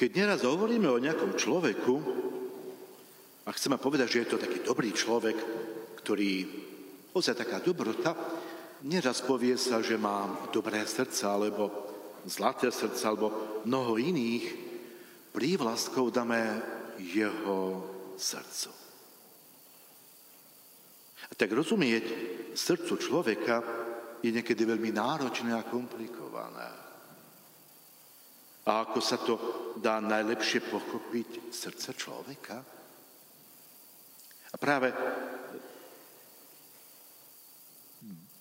Keď neraz hovoríme o nejakom človeku a chceme povedať, že je to taký dobrý človek, ktorý, ozaj taká dobrota, neraz povie sa, že má dobré srdce, alebo zlaté srdce, alebo mnoho iných prívlastkov dáme jeho srdcu. A tak rozumieť srdcu človeka je niekedy veľmi náročné a komplikované. A ako sa to dá najlepšie pochopiť srdce človeka? A práve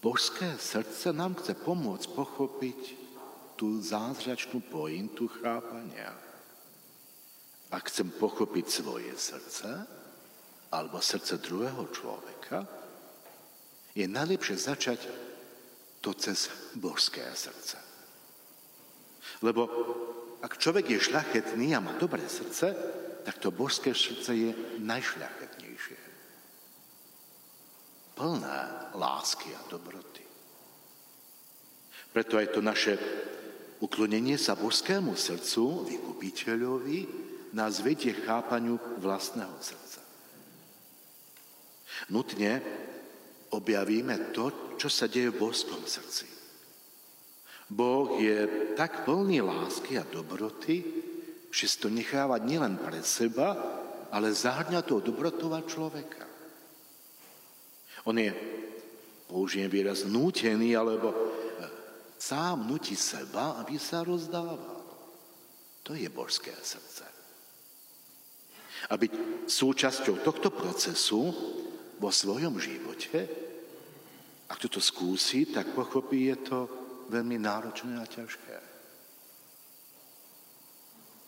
božské srdce nám chce pomôcť pochopiť tú zázračnú pointu chápania. Ak chcem pochopiť svoje srdce, alebo srdce druhého človeka, je najlepšie začať to cez božské srdce. Lebo ak človek je šľachetný a má dobré srdce, tak to božské srdce je najšľachetnejšie. Plné lásky a dobroty. Preto aj to naše uklonenie sa božskému srdcu, vykupiteľovi, nás vedie chápaniu vlastného srdca. Nutne objavíme to, čo sa deje v božskom srdci. Boh je tak plný lásky a dobroty, že si to necháva nielen pre seba, ale zahrňa toho dobrotová človeka. On je, použijem výraz, nútený, alebo sám nutí seba, aby sa rozdával. To je božské srdce. A byť súčasťou tohto procesu vo svojom živote, ak toto skúsi, tak pochopí, je to veľmi náročné a ťažké.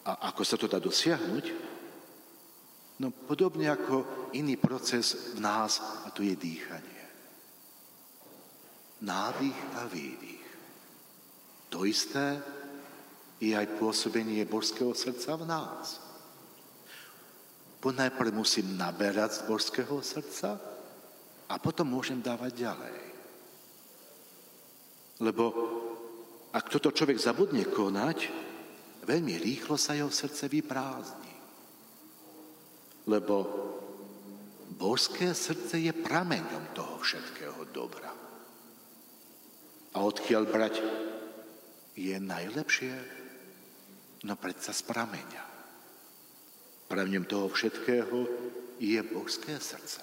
A ako sa to dá dosiahnuť? No podobne ako iný proces v nás, a to je dýchanie. Nádych a výdych. To isté je aj pôsobenie božského srdca v nás. Ponajprv musím naberať z božského srdca a potom môžem dávať ďalej. Lebo ak toto človek zabudne konať, veľmi rýchlo sa jeho srdce vyprázdni. Lebo božské srdce je prameňom toho všetkého dobra. A odkiaľ brať je najlepšie? No predsa z prameňa. Pravňom toho všetkého je božské srdce.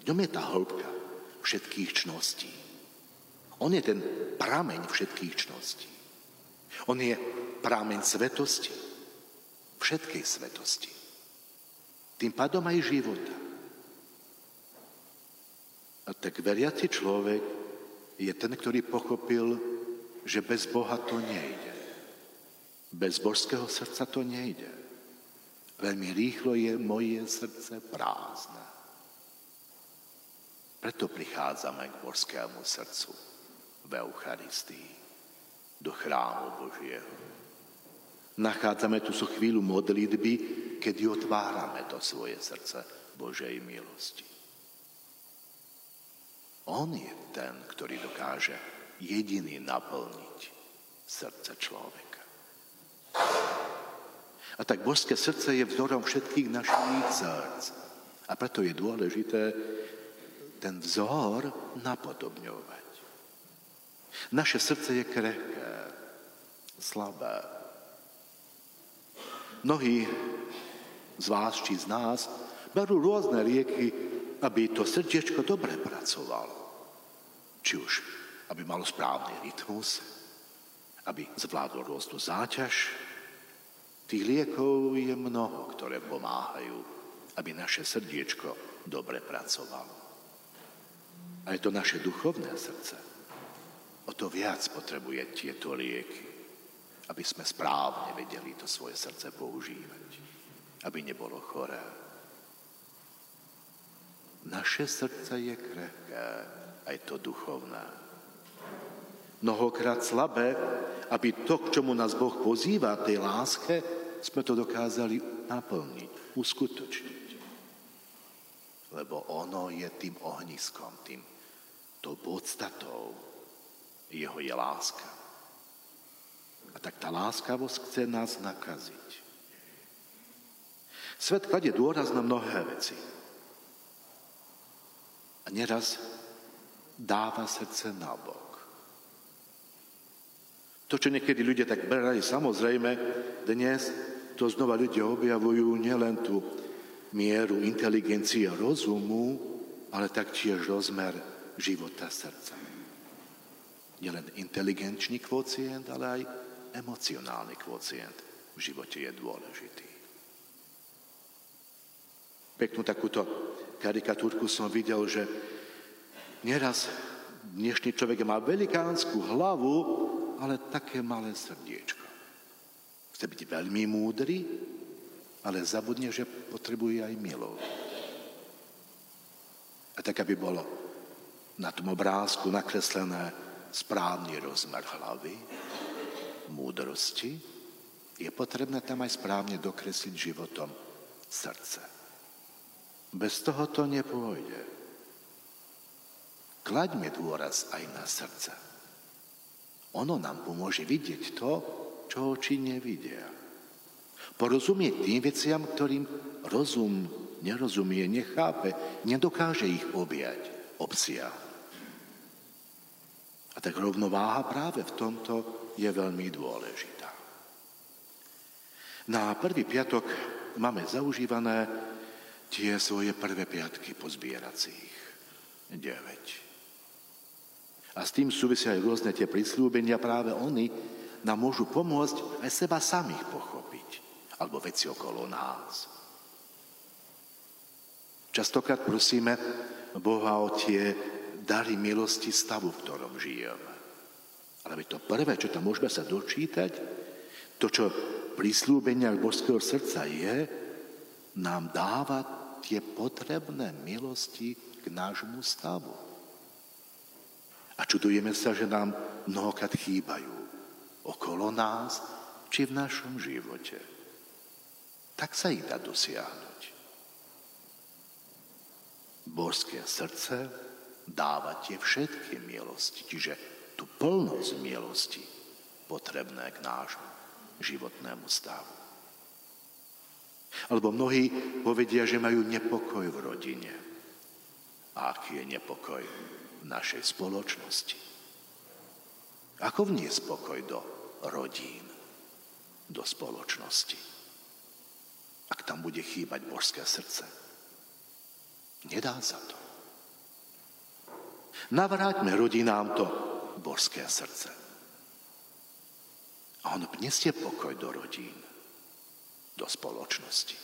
V ňom je tá hĺbka všetkých čností. On je ten prameň všetkých čností. On je prameň svetosti. Všetkej svetosti. Tým pádom aj života. A tak veriaci človek je ten, ktorý pochopil, že bez Boha to nejde. Bez božského srdca to nejde. Veľmi rýchlo je moje srdce prázdne. Preto prichádzame k božskému srdcu v Eucharistii, do chrámu Božieho. Nachádzame tu so chvíľu modlitby, kedy otvárame to svoje srdce Božej milosti. On je ten, ktorý dokáže jediný naplniť srdce človeka. A tak božské srdce je vzorom všetkých našich srdc. A preto je dôležité ten vzor napodobňovať. Naše srdce je krehké, slabé. Mnohí z vás či z nás berú rôzne lieky, aby to srdiečko dobre pracovalo. Či už, aby malo správny rytmus, aby zvládlo rôznu záťaž, Tých liekov je mnoho, ktoré pomáhajú, aby naše srdiečko dobre pracovalo. A je to naše duchovné srdce. O to viac potrebuje tieto lieky, aby sme správne vedeli to svoje srdce používať, aby nebolo choré. Naše srdce je krehké, aj to duchovné. Mnohokrát slabé, aby to, k čomu nás Boh pozýva, tej láske, sme to dokázali naplniť, uskutočniť. Lebo ono je tým ohniskom, tým, tou podstatou jeho je láska. A tak tá láskavosť chce nás nakaziť. Svet kladie dôraz na mnohé veci. A neraz dáva srdce na bok. To, čo niekedy ľudia tak berali samozrejme, dnes to znova ľudia objavujú nielen tú mieru inteligencie rozumu, ale taktiež rozmer života srdca. Nielen inteligenčný kvocient, ale aj emocionálny kvocient v živote je dôležitý. Peknú takúto karikatúrku som videl, že nieraz dnešný človek má velikánsku hlavu, ale také malé srdiečko. Chce byť veľmi múdry, ale zabudne, že potrebuje aj milosť. A tak, aby bolo na tom obrázku nakreslené správny rozmer hlavy, múdrosti, je potrebné tam aj správne dokresliť životom srdce. Bez toho to nepôjde. Klaďme dôraz aj na srdce. Ono nám pomôže vidieť to, čo oči nevidia. Porozumieť tým veciam, ktorým rozum nerozumie, nechápe, nedokáže ich objať, obsiahnuť. A tak rovnováha práve v tomto je veľmi dôležitá. Na prvý piatok máme zaužívané tie svoje prvé piatky pozbieracích. 9. A s tým súvisia aj rôzne tie prislúbenia, práve oni nám môžu pomôcť aj seba samých pochopiť, alebo veci okolo nás. Častokrát prosíme Boha o tie dary milosti stavu, v ktorom žijeme. Ale to prvé, čo tam môžeme sa dočítať, to, čo prísľúbenia božského srdca je, nám dáva tie potrebné milosti k nášmu stavu. A čudujeme sa, že nám mnohokrát chýbajú okolo nás, či v našom živote. Tak sa ich dá dosiahnuť. Božské srdce dáva tie všetky milosti, čiže tú plnosť milosti potrebné k nášmu životnému stavu. Alebo mnohí povedia, že majú nepokoj v rodine. A aký je nepokoj v našej spoločnosti? Ako vniesť pokoj do rodín, do spoločnosti? Ak tam bude chýbať božské srdce. Nedá sa to. Navráťme rodinám to božské srdce. A ono vnesie pokoj do rodín, do spoločnosti.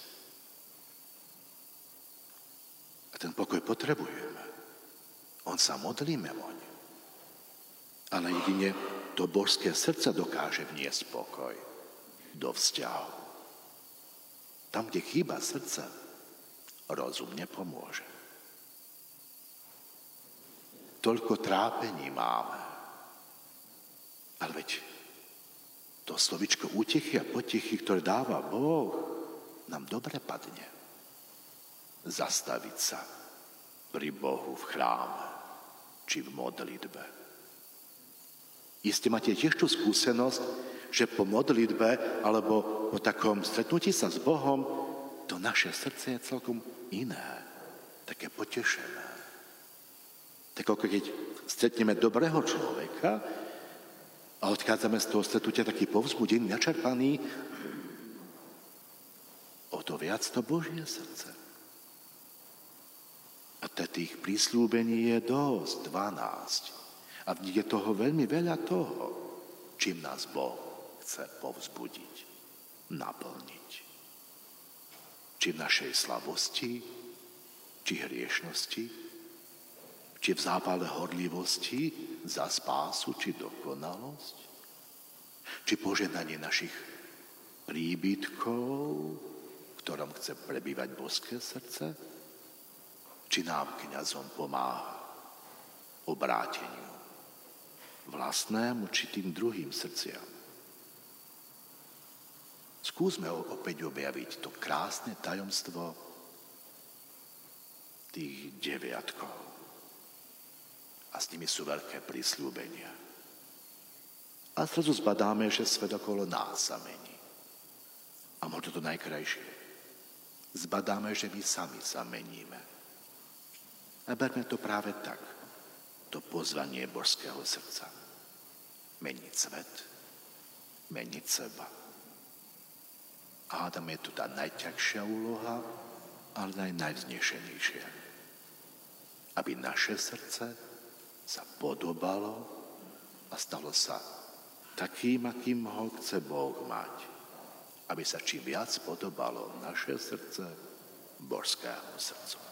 A ten pokoj potrebujeme. On sa modlíme oň. Ale jedine to božské srdce dokáže vniesť pokoj do vzťahu. Tam, kde chýba srdce, rozum nepomôže. Toľko trápení máme. Ale veď to slovičko útechy a potechy, ktoré dáva Boh, nám dobre padne. Zastaviť sa pri Bohu v chráme či v modlitbe. Isté máte tiež tú skúsenosť, že po modlitbe alebo po takom stretnutí sa s Bohom to naše srdce je celkom iné, také potešené. Tak ako keď stretneme dobrého človeka, a odchádzame z toho stretnutia taký povzbudený, načerpaný, o to viac to Božie srdce. A tých prísľúbení je dosť, 12. A v nich je toho veľmi veľa toho, čím nás Boh chce povzbudiť, naplniť. Či v našej slavosti, či hriešnosti, či v zápale horlivosti za spásu, či dokonalosť, či poženanie našich príbytkov, v ktorom chce prebývať boské srdce, či nám kniazom pomáha obráteniu vlastnému, či tým druhým srdciam. Skúsme opäť objaviť to krásne tajomstvo tých deviatkov a s nimi sú veľké prísľúbenia. A zrazu zbadáme, že svet okolo nás sa mení. A možno to najkrajšie. zbadáme, že my sami sa meníme. A berme to práve tak, to pozvanie božského srdca. Meniť svet, meniť seba. A Adam je tu tá najťažšia úloha, ale aj najvznešenejšia. Aby naše srdce sa podobalo a stalo sa takým, akým ho chce Boh mať. Aby sa čím viac podobalo naše srdce božského srdcu.